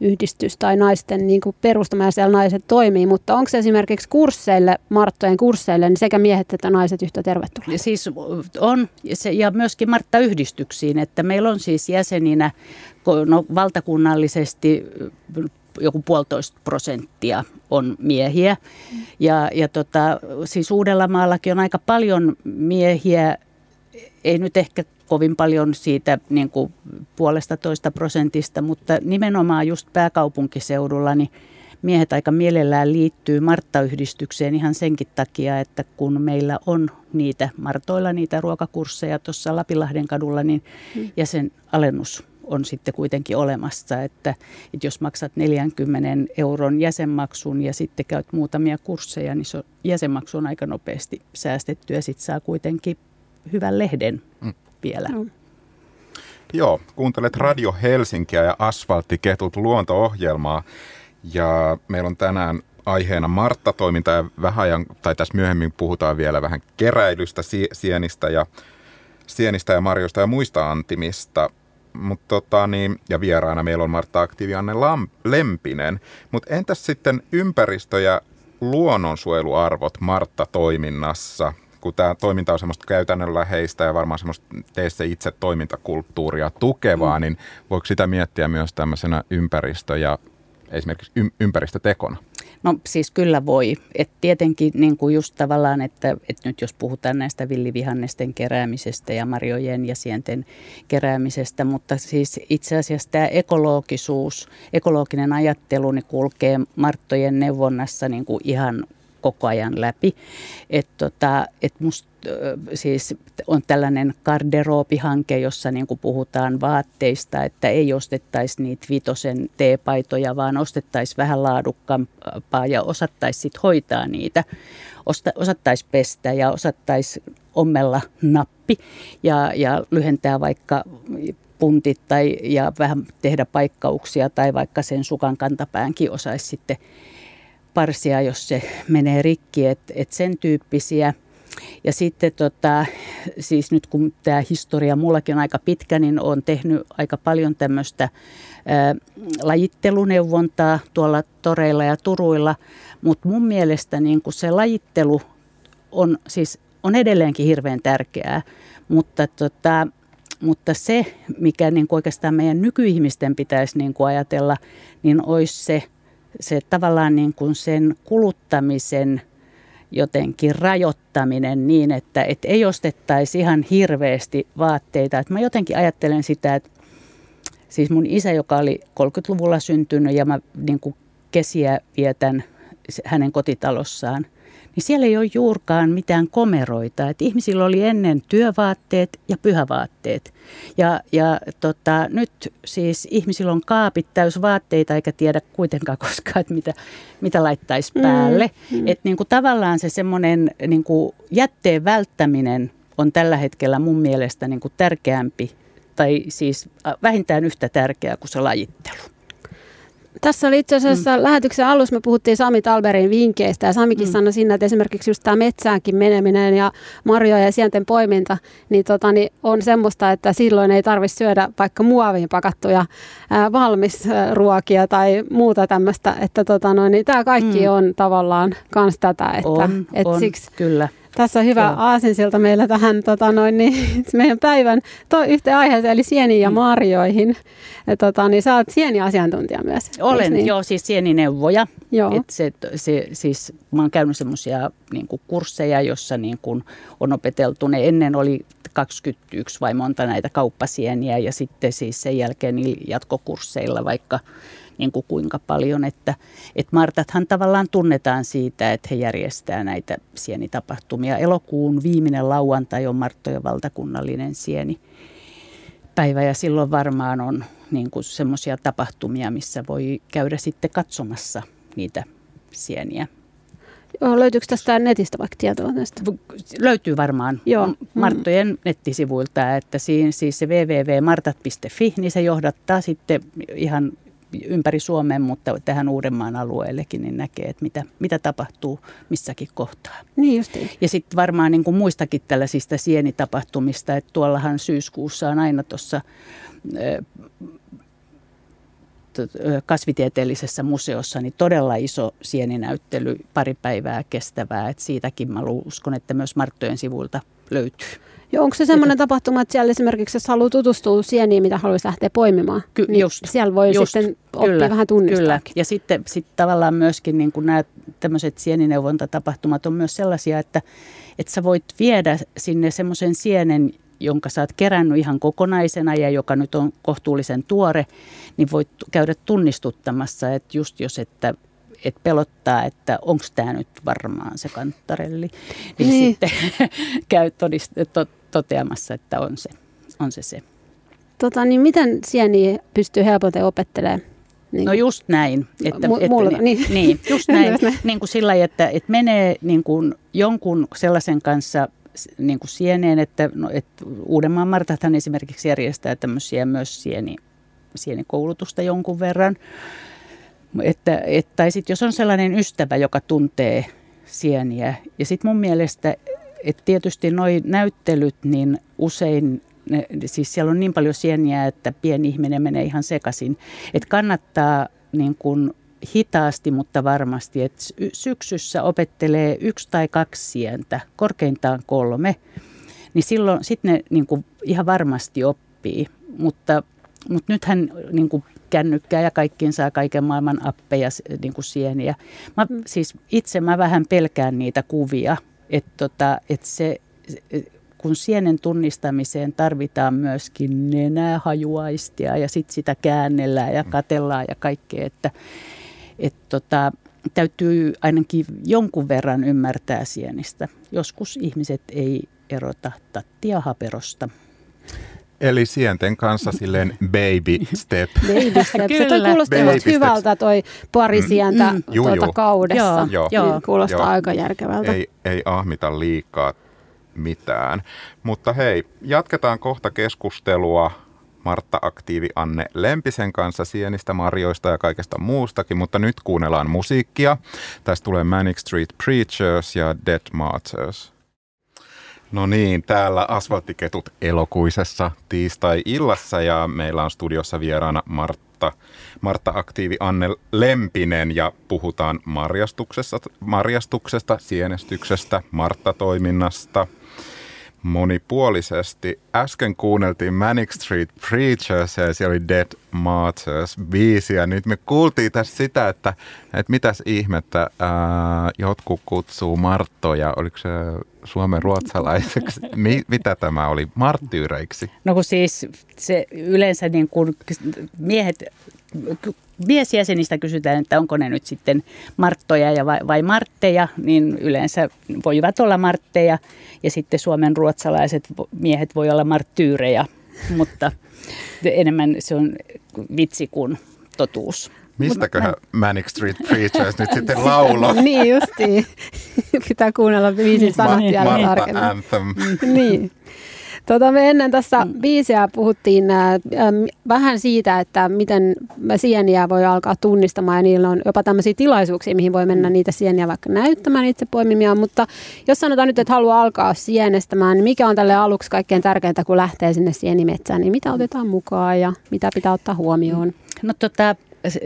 yhdistys tai naisten niin kuin perustama ja siellä naiset toimii, mutta onko esimerkiksi kursseille, Marttojen kursseille, niin sekä miehet että naiset yhtä tervetulleita? Siis on, ja myöskin Martta-yhdistyksiin, että meillä on siis jäseninä no, valtakunnallisesti joku puolitoista prosenttia on miehiä. Ja, ja tota, siis Uudellamaallakin on aika paljon miehiä, ei nyt ehkä kovin paljon siitä niin kuin puolesta toista prosentista, mutta nimenomaan just pääkaupunkiseudulla niin miehet aika mielellään liittyy Martta-yhdistykseen ihan senkin takia, että kun meillä on niitä Martoilla niitä ruokakursseja tuossa Lapinlahden kadulla, niin mm. jäsenalennus on sitten kuitenkin olemassa, että, että jos maksat 40 euron jäsenmaksun ja sitten käyt muutamia kursseja, niin se jäsenmaksu on aika nopeasti säästetty ja sitten saa kuitenkin hyvän lehden mm vielä. No. Joo, kuuntelet Radio Helsinkiä ja Asfalttiketut luonto-ohjelmaa. Ja meillä on tänään aiheena Martta-toiminta ja vähän ajan, tai tässä myöhemmin puhutaan vielä vähän keräilystä, sienistä ja, sienistä ja marjoista ja muista antimista. Mut tota, niin, ja vieraana meillä on Martta Aktiivianne Lempinen. Mutta entäs sitten ympäristö- ja luonnonsuojeluarvot Martta-toiminnassa? Kun tämä toiminta on semmoista käytännönläheistä ja varmaan semmoista tee se itse toimintakulttuuria tukevaa, mm. niin voiko sitä miettiä myös tämmöisenä ympäristö- ja esimerkiksi ympäristötekona? No siis kyllä voi. Et tietenkin niin kuin just tavallaan, että, että nyt jos puhutaan näistä villivihannesten keräämisestä ja marjojen ja sienten keräämisestä, mutta siis itse asiassa tämä ekologisuus, ekologinen ajattelu niin kulkee Marttojen neuvonnassa niin kuin ihan koko ajan läpi. Että tota, et musta siis on tällainen garderoopihanke, jossa niin kuin puhutaan vaatteista, että ei ostettaisi niitä vitosen teepaitoja, vaan ostettaisiin vähän laadukkaampaa ja osattaisi sitten hoitaa niitä. Osta, osattaisi pestä ja osattaisi ommella nappi ja, ja lyhentää vaikka puntit tai, ja vähän tehdä paikkauksia tai vaikka sen sukan kantapäänkin osaisi sitten parsia, jos se menee rikki, että et sen tyyppisiä. Ja sitten tota, siis nyt kun tämä historia mullakin on aika pitkä, niin olen tehnyt aika paljon tämmöistä lajitteluneuvontaa tuolla toreilla ja turuilla, mutta mun mielestä niin kun se lajittelu on, siis, on edelleenkin hirveän tärkeää, mutta, tota, mutta se, mikä niin oikeastaan meidän nykyihmisten pitäisi niin ajatella, niin olisi se, se tavallaan niin kuin sen kuluttamisen – jotenkin rajoittaminen niin, että et ei ostettaisi ihan hirveästi vaatteita. Et mä jotenkin ajattelen sitä, että siis mun isä, joka oli 30-luvulla syntynyt ja mä niin kuin kesiä vietän hänen kotitalossaan – niin siellä ei ole juurkaan mitään komeroita. Et ihmisillä oli ennen työvaatteet ja pyhävaatteet. Ja, ja tota, nyt siis ihmisillä on kaapit täys vaatteita eikä tiedä kuitenkaan *laughs* koskaan, että mitä, mitä laittaisi mm, päälle. Mm, mm. Että niin kuin tavallaan se semmoinen niin kuin jätteen välttäminen on tällä hetkellä mun mielestä niin kuin tärkeämpi tai siis vähintään yhtä tärkeää kuin se lajittelu. Tässä oli itse asiassa mm. lähetyksen alussa me puhuttiin Sami Talberin vinkkeistä ja Samikin mm. sanoi siinä, että esimerkiksi just tämä metsäänkin meneminen ja marjoja ja sienten poiminta, niin, tota, niin on semmoista, että silloin ei tarvitse syödä vaikka muoviin pakattuja ää, valmisruokia tai muuta tämmöistä, että tota, no, niin tämä kaikki mm. on tavallaan kans tätä, että on, et on, siksi kyllä. Tässä on hyvä Joo. aasinsilta meillä tähän tota noin, niin, *laughs* meidän päivän to, yhteen aiheeseen, eli sieniin ja mm. marjoihin. Ja, tota, niin sä oot sieniasiantuntija myös. Olen, niin? joo, siis sienineuvoja. Joo. Et se, se, siis, mä oon käynyt semmoisia niin kursseja, jossa niin on opeteltu. Ne ennen oli 21 vai monta näitä kauppasieniä ja sitten siis sen jälkeen jatkokursseilla vaikka niin kuin kuinka paljon. Että, että Martathan tavallaan tunnetaan siitä, että he järjestää näitä sienitapahtumia. Elokuun viimeinen lauantai on Marttojen valtakunnallinen sieni päivä ja silloin varmaan on niin semmoisia tapahtumia, missä voi käydä sitten katsomassa niitä sieniä. Joo, löytyykö tästä netistä vaikka tietoa tästä? Löytyy varmaan Joo. Mm. Marttojen nettisivuilta, että siinä, siis se www.martat.fi, niin se johdattaa sitten ihan ympäri Suomen, mutta tähän Uudenmaan alueellekin, niin näkee, että mitä, mitä tapahtuu missäkin kohtaa. Niin justiin. Ja sitten varmaan niin kuin muistakin tällaisista sienitapahtumista, että tuollahan syyskuussa on aina tuossa kasvitieteellisessä museossa niin todella iso sieninäyttely, pari päivää kestävää. Et siitäkin mä uskon, että myös Marttojen sivuilta löytyy. Joo, onko se semmoinen tapahtuma, että siellä esimerkiksi, jos haluaa tutustua sieniin, mitä haluaisi lähteä poimimaan, Ky- niin just, siellä voi just, sitten oppia kyllä, vähän tunnistaa. Kyllä, ja sitten sit tavallaan myöskin niin kuin nämä tämmöiset sienineuvontatapahtumat on myös sellaisia, että, että sä voit viedä sinne semmoisen sienen, jonka sä oot kerännyt ihan kokonaisena ja joka nyt on kohtuullisen tuore, niin voit käydä tunnistuttamassa, että just jos, että et pelottaa, että onko tämä nyt varmaan se kanttarelli, niin, niin. sitten *laughs* käy todist- to- toteamassa, että on se on se. se. Tota, niin miten sieni pystyy helpoten opettelemaan? Niin no just näin. Että, M- että, niin, niin. niin, just *laughs* näin. niin kuin sillä että, että menee niin kuin jonkun sellaisen kanssa niin kuin sieneen, että, no, että Uudenmaan Martathan esimerkiksi järjestää tämmöisiä myös sieni, sienikoulutusta jonkun verran. Että, että, tai sitten jos on sellainen ystävä, joka tuntee sieniä. Ja sitten mun mielestä, että tietysti nuo näyttelyt, niin usein, ne, siis siellä on niin paljon sieniä, että pieni ihminen menee ihan sekaisin. Että kannattaa niin kun hitaasti, mutta varmasti, että syksyssä opettelee yksi tai kaksi sientä, korkeintaan kolme, niin silloin sitten ne niin kuin ihan varmasti oppii. Mutta, mutta nythän niin kuin kännykkää ja kaikkiin saa kaiken maailman appeja, niin kuin sieniä. Mä, mm. siis itse mä vähän pelkään niitä kuvia, että tota, et se, kun sienen tunnistamiseen tarvitaan myöskin nenähajuaistia ja sitten sitä käännellään ja mm. katellaan ja kaikkea, että et tota, täytyy ainakin jonkun verran ymmärtää sienistä. Joskus ihmiset ei erota tattia haperosta. Eli sienten kanssa silleen baby step. *laughs* Baby step. Se toi Kyllä. kuulostaa Baby just hyvältä toi pari sientä Mm. Juu, tuota juu. kaudessa. Joo, Joo. Niin kuulostaa Joo. aika järkevältä. Ei, ei ahmita liikaa mitään. Mutta hei, jatketaan kohta keskustelua Martta Aktiivi Anne Lempisen kanssa sienistä, marjoista ja kaikesta muustakin, mutta nyt kuunnellaan musiikkia. Tästä tulee Manic Street Preachers ja Dead Martyrs. No niin, täällä Asfalttiketut elokuisessa tiistai-illassa ja meillä on studiossa vieraana Martta, Martta Aktiivi Anne Lempinen ja puhutaan marjastuksesta, marjastuksesta sienestyksestä, Martta-toiminnasta monipuolisesti. Äsken kuunneltiin Manic Street Preachers ja siellä oli Dead Martyrs biisi ja nyt me kuultiin tässä sitä, että, että mitäs ihmettä ää, jotkut kutsuu Marttoja, oliko se suomen ruotsalaiseksi, Mi, mitä tämä oli, marttyyreiksi? No kun siis se yleensä niin kuin miehet, miesjäsenistä kysytään, että onko ne nyt sitten Marttoja ja vai, vai Martteja, niin yleensä voivat olla Martteja ja sitten Suomen ruotsalaiset miehet voi olla marttyyrejä, mutta enemmän se on vitsi kuin totuus. Mistäköhän Manic Street Preachers nyt sitten laulo? *laughs* niin justiin. Pitää kuunnella biisin sanat vielä tarkemmin. Anthem. niin. Tota, me ennen tässä biisiä puhuttiin äm, vähän siitä, että miten sieniä voi alkaa tunnistamaan ja niillä on jopa tämmöisiä tilaisuuksia, mihin voi mennä niitä sieniä vaikka näyttämään itse poimimia, mutta jos sanotaan nyt, että haluaa alkaa sienestämään, niin mikä on tälle aluksi kaikkein tärkeintä, kun lähtee sinne sienimetsään, niin mitä otetaan mukaan ja mitä pitää ottaa huomioon? No tota,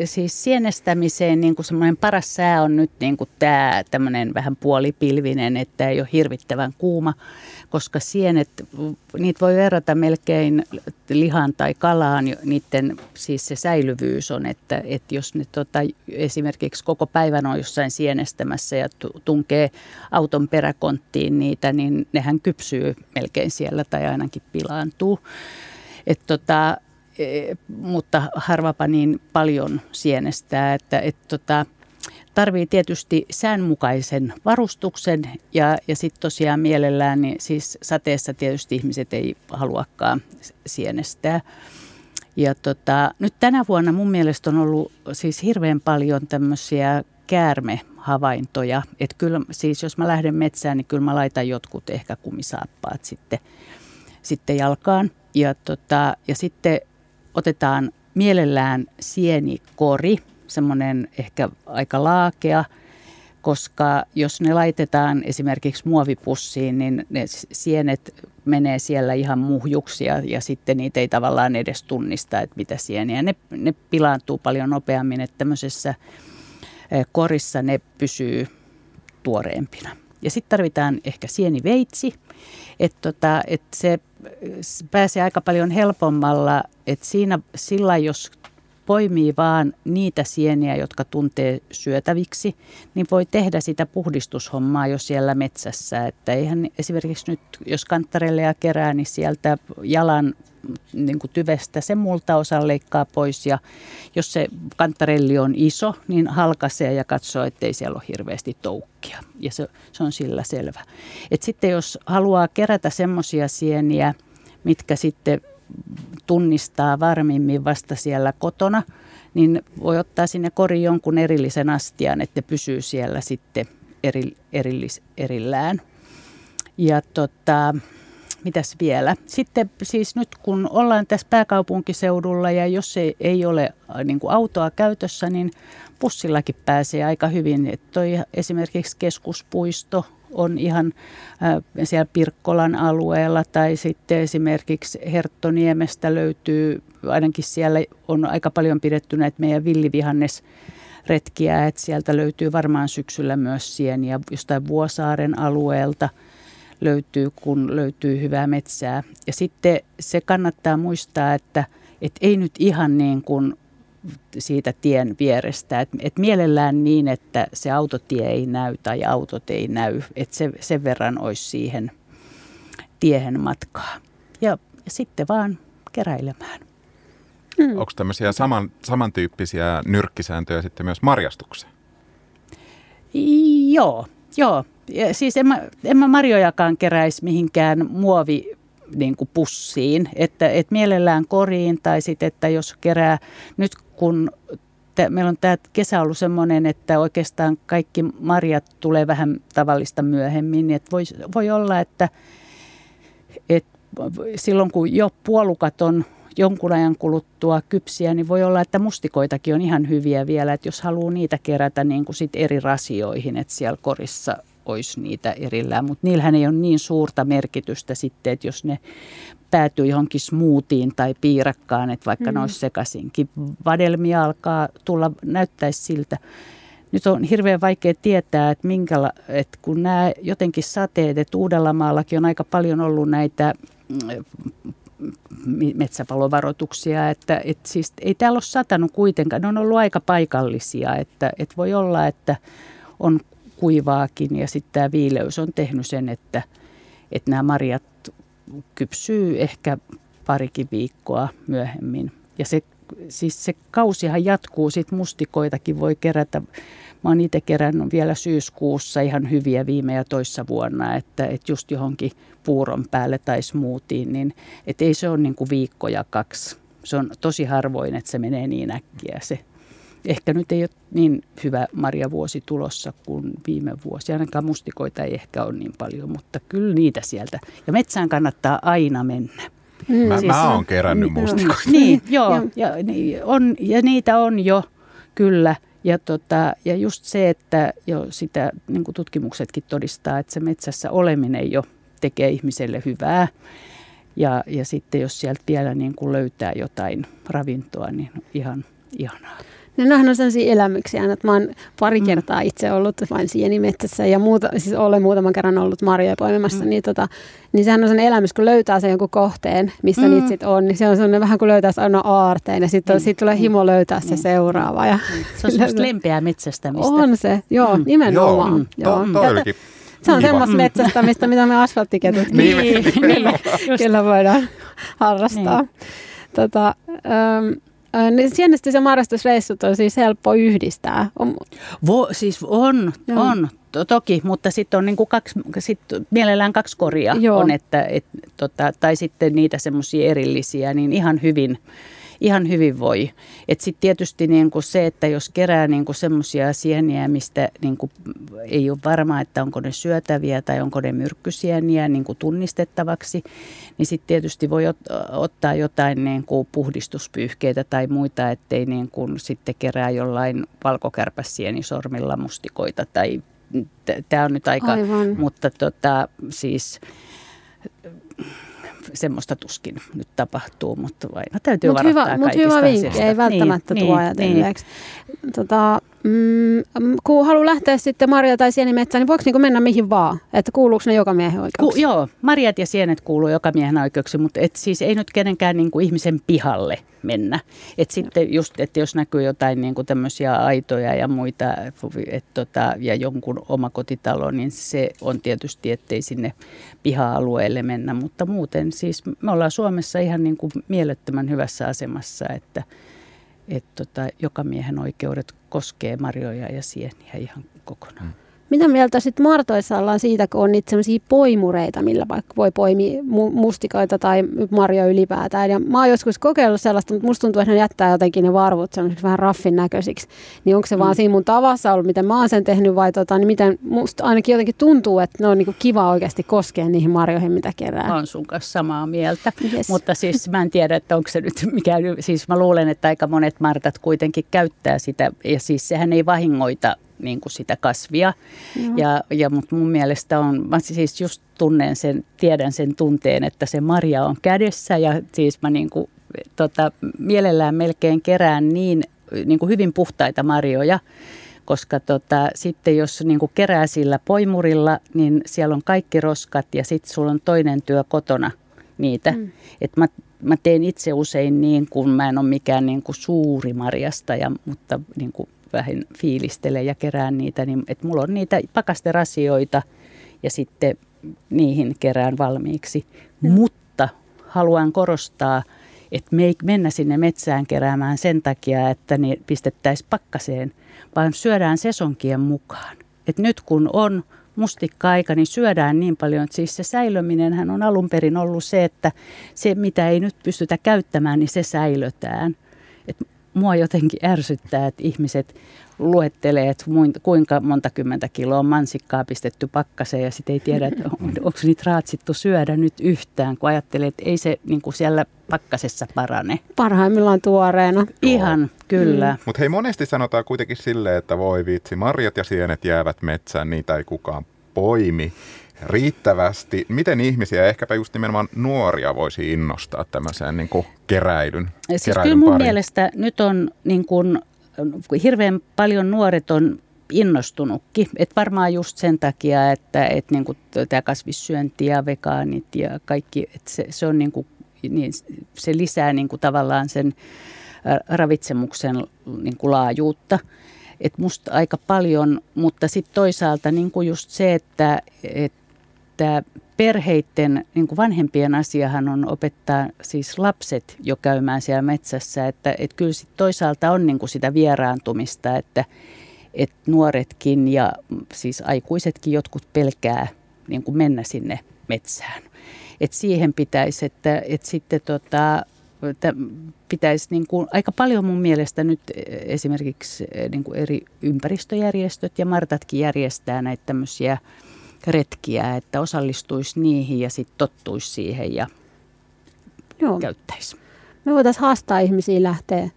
siis sienestämiseen niin kuin semmoinen paras sää on nyt niin kuin tämä tämmöinen vähän puolipilvinen, että ei ole hirvittävän kuuma, koska sienet, niitä voi verrata melkein lihan tai kalaan, niiden siis se säilyvyys on, että, että jos ne tota, esimerkiksi koko päivän on jossain sienestämässä ja tu- tunkee auton peräkonttiin niitä, niin nehän kypsyy melkein siellä tai ainakin pilaantuu. Et tota, e, mutta harvapa niin paljon sienestää, että et tota, tarvii tietysti säänmukaisen varustuksen ja, ja sitten tosiaan mielellään, niin siis sateessa tietysti ihmiset ei haluakaan sienestää. Ja tota, nyt tänä vuonna mun mielestä on ollut siis hirveän paljon tämmöisiä käärmehavaintoja. Että kyllä siis jos mä lähden metsään, niin kyllä mä laitan jotkut ehkä kumisaappaat sitten, sitten jalkaan. Ja, tota, ja sitten otetaan mielellään sienikori, semmoinen ehkä aika laakea, koska jos ne laitetaan esimerkiksi muovipussiin, niin ne sienet menee siellä ihan muhjuksi ja, sitten niitä ei tavallaan edes tunnista, että mitä sieniä. Ne, ne pilaantuu paljon nopeammin, että tämmöisessä eh, korissa ne pysyy tuoreempina. Ja sitten tarvitaan ehkä sieniveitsi, että tota, et se s- pääsee aika paljon helpommalla, että siinä sillä jos poimii vaan niitä sieniä, jotka tuntee syötäviksi, niin voi tehdä sitä puhdistushommaa jo siellä metsässä. Että eihän esimerkiksi nyt, jos kantarelleja kerää, niin sieltä jalan niin kuin tyvestä se multaosa leikkaa pois ja jos se kantarelli on iso, niin halkaisee ja katsoo, ettei siellä ole hirveästi toukkia ja se, se on sillä selvä. Et sitten jos haluaa kerätä semmoisia sieniä, mitkä sitten tunnistaa varmimmin vasta siellä kotona, niin voi ottaa sinne koriin jonkun erillisen astian, että pysyy siellä sitten eri, erillis, erillään. Ja tota, mitäs vielä? Sitten siis nyt kun ollaan tässä pääkaupunkiseudulla ja jos ei, ei ole äh, niin kuin autoa käytössä, niin bussillakin pääsee aika hyvin. Et toi esimerkiksi keskuspuisto on ihan siellä Pirkkolan alueella tai sitten esimerkiksi Herttoniemestä löytyy, ainakin siellä on aika paljon pidetty näitä meidän villivihannes retkiä, että sieltä löytyy varmaan syksyllä myös sieniä jostain Vuosaaren alueelta löytyy, kun löytyy hyvää metsää. Ja sitten se kannattaa muistaa, että, että ei nyt ihan niin kuin siitä tien vierestä. Et, et mielellään niin, että se autotie ei näy tai autot ei näy. Että se, sen verran olisi siihen tiehen matkaa. Ja, ja sitten vaan keräilemään. Onko tämmöisiä saman, samantyyppisiä nyrkkisääntöjä sitten myös marjastukseen? Joo, joo. Ja siis en mä, en mä marjojakaan keräisi mihinkään muovi niin kuin pussiin, että, että mielellään koriin tai sitten, että jos kerää, nyt kun te, meillä on tämä kesä ollut semmoinen, että oikeastaan kaikki marjat tulee vähän tavallista myöhemmin, että voi, voi olla, että, että silloin kun jo puolukat on jonkun ajan kuluttua kypsiä, niin voi olla, että mustikoitakin on ihan hyviä vielä, että jos haluaa niitä kerätä niin kuin sit eri rasioihin, että siellä korissa olisi niitä erillään, mutta niillähän ei ole niin suurta merkitystä sitten, että jos ne päätyy johonkin smoothiin tai piirakkaan, että vaikka mm. ne olisi sekaisinkin. Vadelmia alkaa tulla, näyttäisi siltä. Nyt on hirveän vaikea tietää, että, minkäla, että kun nämä jotenkin sateet, että Uudellamaallakin on aika paljon ollut näitä mm, metsäpalovaroituksia, että, että siis ei täällä ole satanut kuitenkaan, ne on ollut aika paikallisia, että, että voi olla, että on kuivaakin ja sitten tämä viileys on tehnyt sen, että, että nämä marjat kypsyy ehkä parikin viikkoa myöhemmin. Ja se, siis se kausihan jatkuu, sitten mustikoitakin voi kerätä. Mä oon itse kerännyt vielä syyskuussa ihan hyviä viime ja toissa vuonna, että, että just johonkin puuron päälle tai smoothien, niin että ei se ole niin kuin viikko ja kaksi. Se on tosi harvoin, että se menee niin äkkiä se ehkä nyt ei ole niin hyvä marjavuosi tulossa kuin viime vuosi. Ainakaan mustikoita ei ehkä ole niin paljon, mutta kyllä niitä sieltä. Ja metsään kannattaa aina mennä. Mm. Mä, siis, mä oon kerännyt mustikoita. Niin, joo. Ja, on, ja niitä on jo, kyllä. Ja, tota, ja just se, että jo sitä niin kuin tutkimuksetkin todistaa, että se metsässä oleminen jo tekee ihmiselle hyvää. Ja, ja sitten jos sieltä vielä niin kuin löytää jotain ravintoa, niin ihan ihanaa. No nehän on sellaisia elämyksiä, että mä oon pari mm. kertaa itse ollut vain sienimetsässä ja muuta, siis olen muutaman kerran ollut marjoja poimimassa, mm. niin, tota, niin sehän on sellainen elämys, kun löytää sen jonkun kohteen, missä mm. niitä sitten on, niin se on sellainen vähän kuin löytäisi aina aarteen ja sitten mm. sit tulee himo löytää mm. se seuraava. Ja se on semmoista *laughs* lempeää metsästämistä. On se, joo, mm. nimenomaan. Joo. Mm. joo. To, to se on semmoista mm. metsästämistä, mitä me asfalttiketut *laughs* niin, niin, *laughs* kyllä, kyllä voidaan harrastaa. Niin. Tota, um, niin sienestys- ja marrastusreissut on siis helppo yhdistää. On... Vo, siis on, Joo. on to, toki, mutta sitten on niinku kaksi, sit mielellään kaksi koria Joo. on, että, et, tota, tai sitten niitä semmoisia erillisiä, niin ihan hyvin ihan hyvin voi. Et sitten tietysti niin kuin se, että jos kerää niin kuin semmoisia sieniä, mistä niin kuin ei ole varmaa, että onko ne syötäviä tai onko ne myrkkysieniä niin kuin tunnistettavaksi, niin sitten tietysti voi ot- ottaa jotain niin kuin puhdistuspyyhkeitä tai muita, ettei niin kuin sitten kerää jollain valkokärpäsienisormilla mustikoita tai tämä on nyt aika, Aivan. mutta tota, siis semmoista tuskin nyt tapahtuu, mutta aina täytyy mut varoittaa hyvä, Mutta hyvä vinkki, ei välttämättä niin, tuo niin, ajatelleeksi. Niin. Tota, mm, kun haluaa lähteä sitten marja- tai sienimetsään, niin voiko niinku mennä mihin vaan? Että kuuluuko ne joka miehen oikeuksiin? Ku, joo, marjat ja sienet kuuluu joka miehen oikeuksiin, mutta et siis ei nyt kenenkään niin kuin ihmisen pihalle mennä. Et sitten just, että jos näkyy jotain niin kuin tämmöisiä aitoja ja muita et tota, ja jonkun oma kotitalo, niin se on tietysti, ettei sinne piha-alueelle mennä. Mutta muuten siis me ollaan Suomessa ihan niin kuin mielettömän hyvässä asemassa, että – että tota, joka miehen oikeudet koskee marjoja ja sieniä ihan kokonaan. Mm. Mitä mieltä sitten Martoissa ollaan siitä, kun on niitä sellaisia poimureita, millä vaikka voi poimia mustikoita tai marjoja ylipäätään. Ja mä oon joskus kokeillut sellaista, mutta musta tuntuu, että ne jättää jotenkin ne varvut vähän raffin näköisiksi. Niin onko se mm. vaan siinä mun tavassa ollut, miten mä oon sen tehnyt vai tota, niin miten musta ainakin jotenkin tuntuu, että ne on niinku kiva oikeasti koskea niihin marjoihin, mitä kerää. Mä oon sun kanssa samaa mieltä, yes. mutta siis mä en tiedä, että onko se nyt *laughs* mikään, siis mä luulen, että aika monet martat kuitenkin käyttää sitä ja siis sehän ei vahingoita niin kuin sitä kasvia. Ja, ja, mutta mun mielestä on, mä siis just tunnen sen, tiedän sen tunteen, että se marja on kädessä ja siis mä niin kuin, tota, mielellään melkein kerään niin, niin kuin hyvin puhtaita marjoja, koska tota, sitten jos niin kuin kerää sillä poimurilla, niin siellä on kaikki roskat ja sitten sulla on toinen työ kotona niitä. Mm. Et mä, mä teen itse usein niin, kun mä en ole mikään niin kuin suuri marjasta, mutta niin kuin vähän fiilistelen ja kerään niitä, niin että mulla on niitä pakasterasioita ja sitten niihin kerään valmiiksi. Mm. Mutta haluan korostaa, että me ei mennä sinne metsään keräämään sen takia, että ne pistettäisiin pakkaseen, vaan syödään sesonkien mukaan. että nyt kun on mustikka-aika, niin syödään niin paljon, että siis se säilöminen on alun perin ollut se, että se mitä ei nyt pystytä käyttämään, niin se säilötään. Mua jotenkin ärsyttää, että ihmiset luettelee, että kuinka monta kymmentä kiloa mansikkaa pistetty pakkaseen ja sitten ei tiedä, että onko niitä raatsittu syödä nyt yhtään, kun ajattelee, että ei se niin kuin siellä pakkasessa parane. Parhaimmillaan tuoreena. Ihan, kyllä. Mm. Mutta hei, monesti sanotaan kuitenkin silleen, että voi vitsi, marjat ja sienet jäävät metsään, niitä ei kukaan poimi riittävästi. Miten ihmisiä, ehkäpä just nimenomaan nuoria, voisi innostaa tämmöiseen niin kuin keräilyn, siis keräilyn kyllä mun pariin? mielestä nyt on niin kuin, hirveän paljon nuoret on innostunutkin. Et varmaan just sen takia, että et niin kuin tämä kasvissyönti ja vegaanit ja kaikki, että se, se, on niin kuin, niin se lisää niin kuin tavallaan sen ravitsemuksen niin kuin laajuutta. Et musta aika paljon, mutta sitten toisaalta niin kuin just se, että, että perheiden, niin kuin vanhempien asiahan on opettaa siis lapset jo käymään siellä metsässä, että, että kyllä sit toisaalta on niin kuin sitä vieraantumista, että, että nuoretkin ja siis aikuisetkin jotkut pelkää niin kuin mennä sinne metsään. Et siihen pitäisi, että, että sitten tota, että pitäisi niin kuin, aika paljon mun mielestä nyt esimerkiksi niin kuin eri ympäristöjärjestöt ja Martatkin järjestää näitä tämmöisiä retkiä, että osallistuisi niihin ja sitten tottuisi siihen ja Joo. käyttäisi. Me voitaisiin haastaa ihmisiä lähteä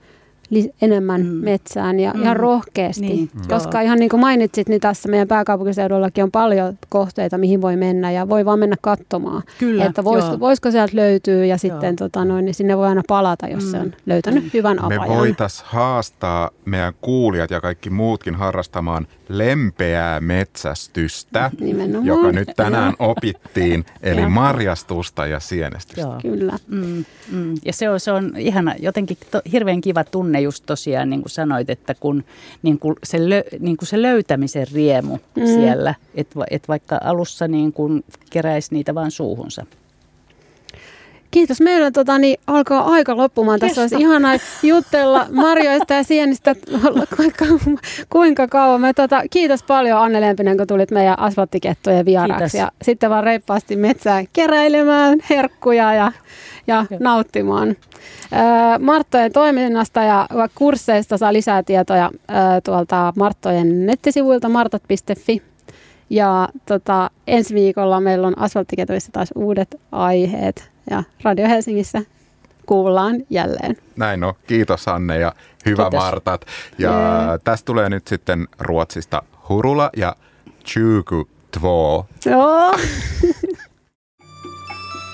enemmän mm. metsään ja, mm. ja rohkeasti. Niin, Koska joo. ihan niin kuin mainitsit, niin tässä meidän pääkaupunkiseudullakin on paljon kohteita, mihin voi mennä ja voi vaan mennä katsomaan. Kyllä, että vois, voisiko sieltä löytyä ja sitten tota noin, niin sinne voi aina palata, jos mm. se on löytänyt mm. hyvän apajan. Me voitaisiin haastaa meidän kuulijat ja kaikki muutkin harrastamaan lempeää metsästystä, *laughs* Nimenomaan. joka nyt tänään opittiin, eli marjastusta ja sienestystä. Joo. Kyllä. Mm, mm. Ja se on, se on ihana, jotenkin to, hirveän kiva tunne just tosiaan, niin kuin sanoit, että kun niin kuin se, lö, niin kuin se löytämisen riemu mm. siellä, että et vaikka alussa niin kuin keräisi niitä vaan suuhunsa. Kiitos. Meillä tota, niin, alkaa aika loppumaan. Tässä olisi ihanaa jutella marjoista ja sienistä *laughs* kuinka, kuinka kauan. Me, tota, kiitos paljon Anne Lempinen, kun tulit meidän asfalttikettojen vieraaksi. Kiitos. Ja sitten vaan reippaasti metsään keräilemään herkkuja ja, ja nauttimaan. Marttojen toiminnasta ja kursseista saa lisää tietoja tuolta Marttojen nettisivuilta martot.fi. Ja tota, ensi viikolla meillä on asfalttiketoissa taas uudet aiheet ja Radio Helsingissä kuullaan jälleen. Näin on. Kiitos Anne ja hyvä Kiitos. Martat. Ja yeah. tästä tulee nyt sitten Ruotsista Hurula ja Tjuku Två. Joo. *laughs*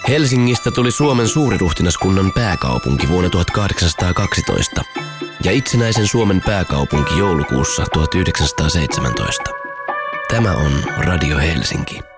Helsingistä tuli Suomen suuriruhtinaskunnan pääkaupunki vuonna 1812 ja itsenäisen Suomen pääkaupunki joulukuussa 1917. Tämä on Radio Helsinki.